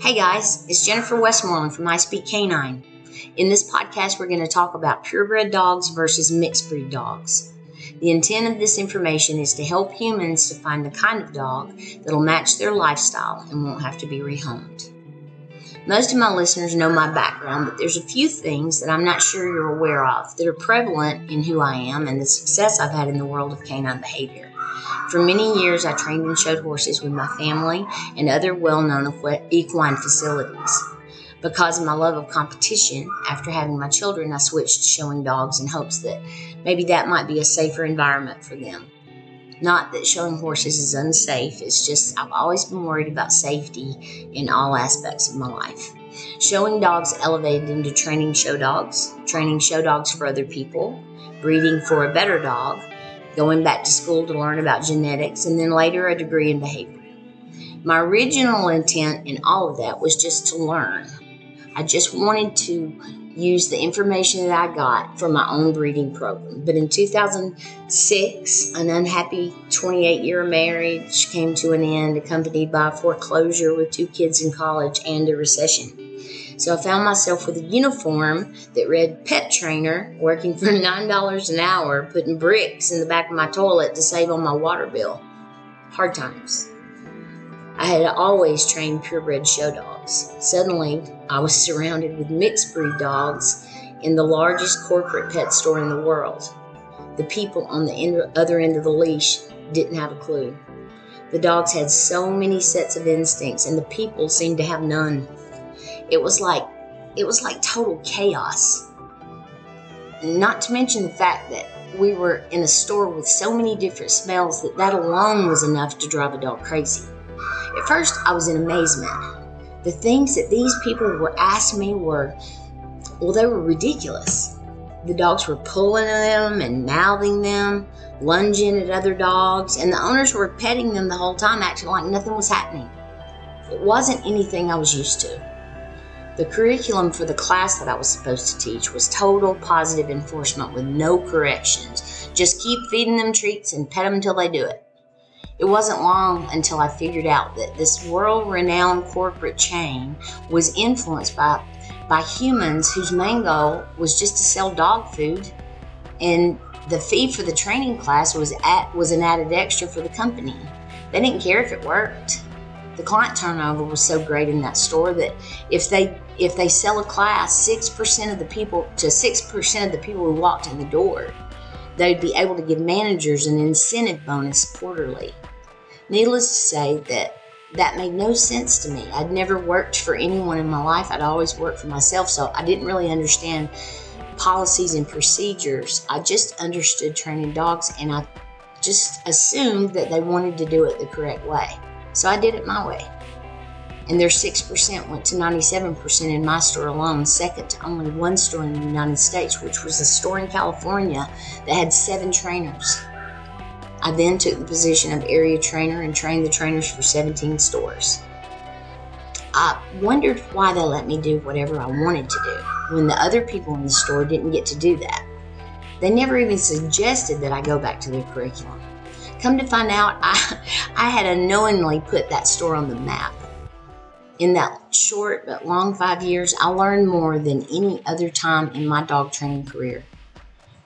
Hey guys, it's Jennifer Westmoreland from I Speak Canine. In this podcast, we're going to talk about purebred dogs versus mixed breed dogs. The intent of this information is to help humans to find the kind of dog that'll match their lifestyle and won't have to be rehomed. Most of my listeners know my background, but there's a few things that I'm not sure you're aware of that are prevalent in who I am and the success I've had in the world of canine behavior. For many years, I trained and showed horses with my family and other well known equine facilities. Because of my love of competition, after having my children, I switched to showing dogs in hopes that maybe that might be a safer environment for them. Not that showing horses is unsafe, it's just I've always been worried about safety in all aspects of my life. Showing dogs elevated into training show dogs, training show dogs for other people, breeding for a better dog, going back to school to learn about genetics, and then later a degree in behavior. My original intent in all of that was just to learn. I just wanted to use the information that I got from my own breeding program. But in 2006, an unhappy 28 year marriage came to an end, accompanied by a foreclosure with two kids in college and a recession. So I found myself with a uniform that read pet trainer, working for $9 an hour, putting bricks in the back of my toilet to save on my water bill. Hard times. I had always trained purebred show dogs. Suddenly, I was surrounded with mixed breed dogs in the largest corporate pet store in the world. The people on the other end of the leash didn't have a clue. The dogs had so many sets of instincts, and the people seemed to have none. It was like it was like total chaos. Not to mention the fact that we were in a store with so many different smells that that alone was enough to drive a dog crazy. At first, I was in amazement. The things that these people were asking me were, well, they were ridiculous. The dogs were pulling them and mouthing them, lunging at other dogs, and the owners were petting them the whole time, acting like nothing was happening. It wasn't anything I was used to. The curriculum for the class that I was supposed to teach was total positive enforcement with no corrections. Just keep feeding them treats and pet them until they do it. It wasn't long until I figured out that this world renowned corporate chain was influenced by, by humans whose main goal was just to sell dog food, and the fee for the training class was, at, was an added extra for the company. They didn't care if it worked. The client turnover was so great in that store that if they if they sell a class, six percent of the people to six percent of the people who walked in the door, they'd be able to give managers an incentive bonus quarterly. Needless to say that that made no sense to me. I'd never worked for anyone in my life. I'd always worked for myself, so I didn't really understand policies and procedures. I just understood training dogs and I just assumed that they wanted to do it the correct way. So I did it my way. And their 6% went to 97% in my store alone, second to only one store in the United States, which was a store in California that had seven trainers. I then took the position of area trainer and trained the trainers for 17 stores. I wondered why they let me do whatever I wanted to do when the other people in the store didn't get to do that. They never even suggested that I go back to their curriculum. Come to find out, I, I had unknowingly put that store on the map. In that short but long five years, I learned more than any other time in my dog training career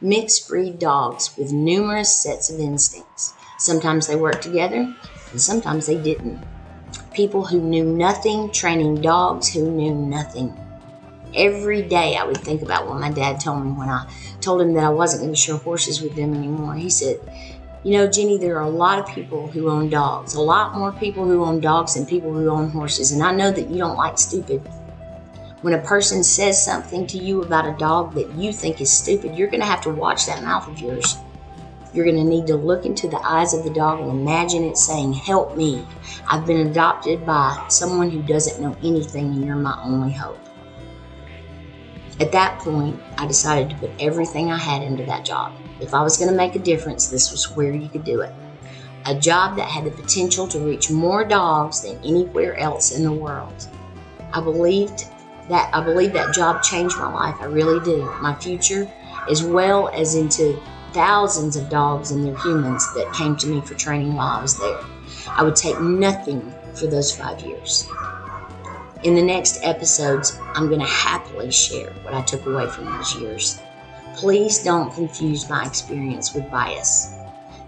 mixed breed dogs with numerous sets of instincts. Sometimes they worked together, and sometimes they didn't. People who knew nothing training dogs who knew nothing. Every day I would think about what my dad told me when I told him that I wasn't going to show horses with them anymore. He said, You know, Jenny, there are a lot of people who own dogs, a lot more people who own dogs than people who own horses. And I know that you don't like stupid. When a person says something to you about a dog that you think is stupid, you're going to have to watch that mouth of yours. You're going to need to look into the eyes of the dog and imagine it saying, Help me. I've been adopted by someone who doesn't know anything, and you're my only hope. At that point, I decided to put everything I had into that job. If I was going to make a difference, this was where you could do it. A job that had the potential to reach more dogs than anywhere else in the world. I believed that I believe that job changed my life. I really do. My future, as well as into thousands of dogs and their humans that came to me for training while I was there. I would take nothing for those five years. In the next episodes, I'm going to happily share what I took away from those years. Please don't confuse my experience with bias.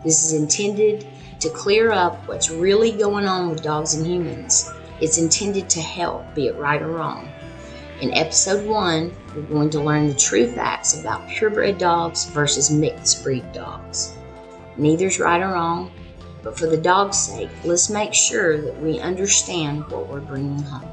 This is intended to clear up what's really going on with dogs and humans. It's intended to help, be it right or wrong. In episode one, we're going to learn the true facts about purebred dogs versus mixed breed dogs. Neither's right or wrong, but for the dog's sake, let's make sure that we understand what we're bringing home.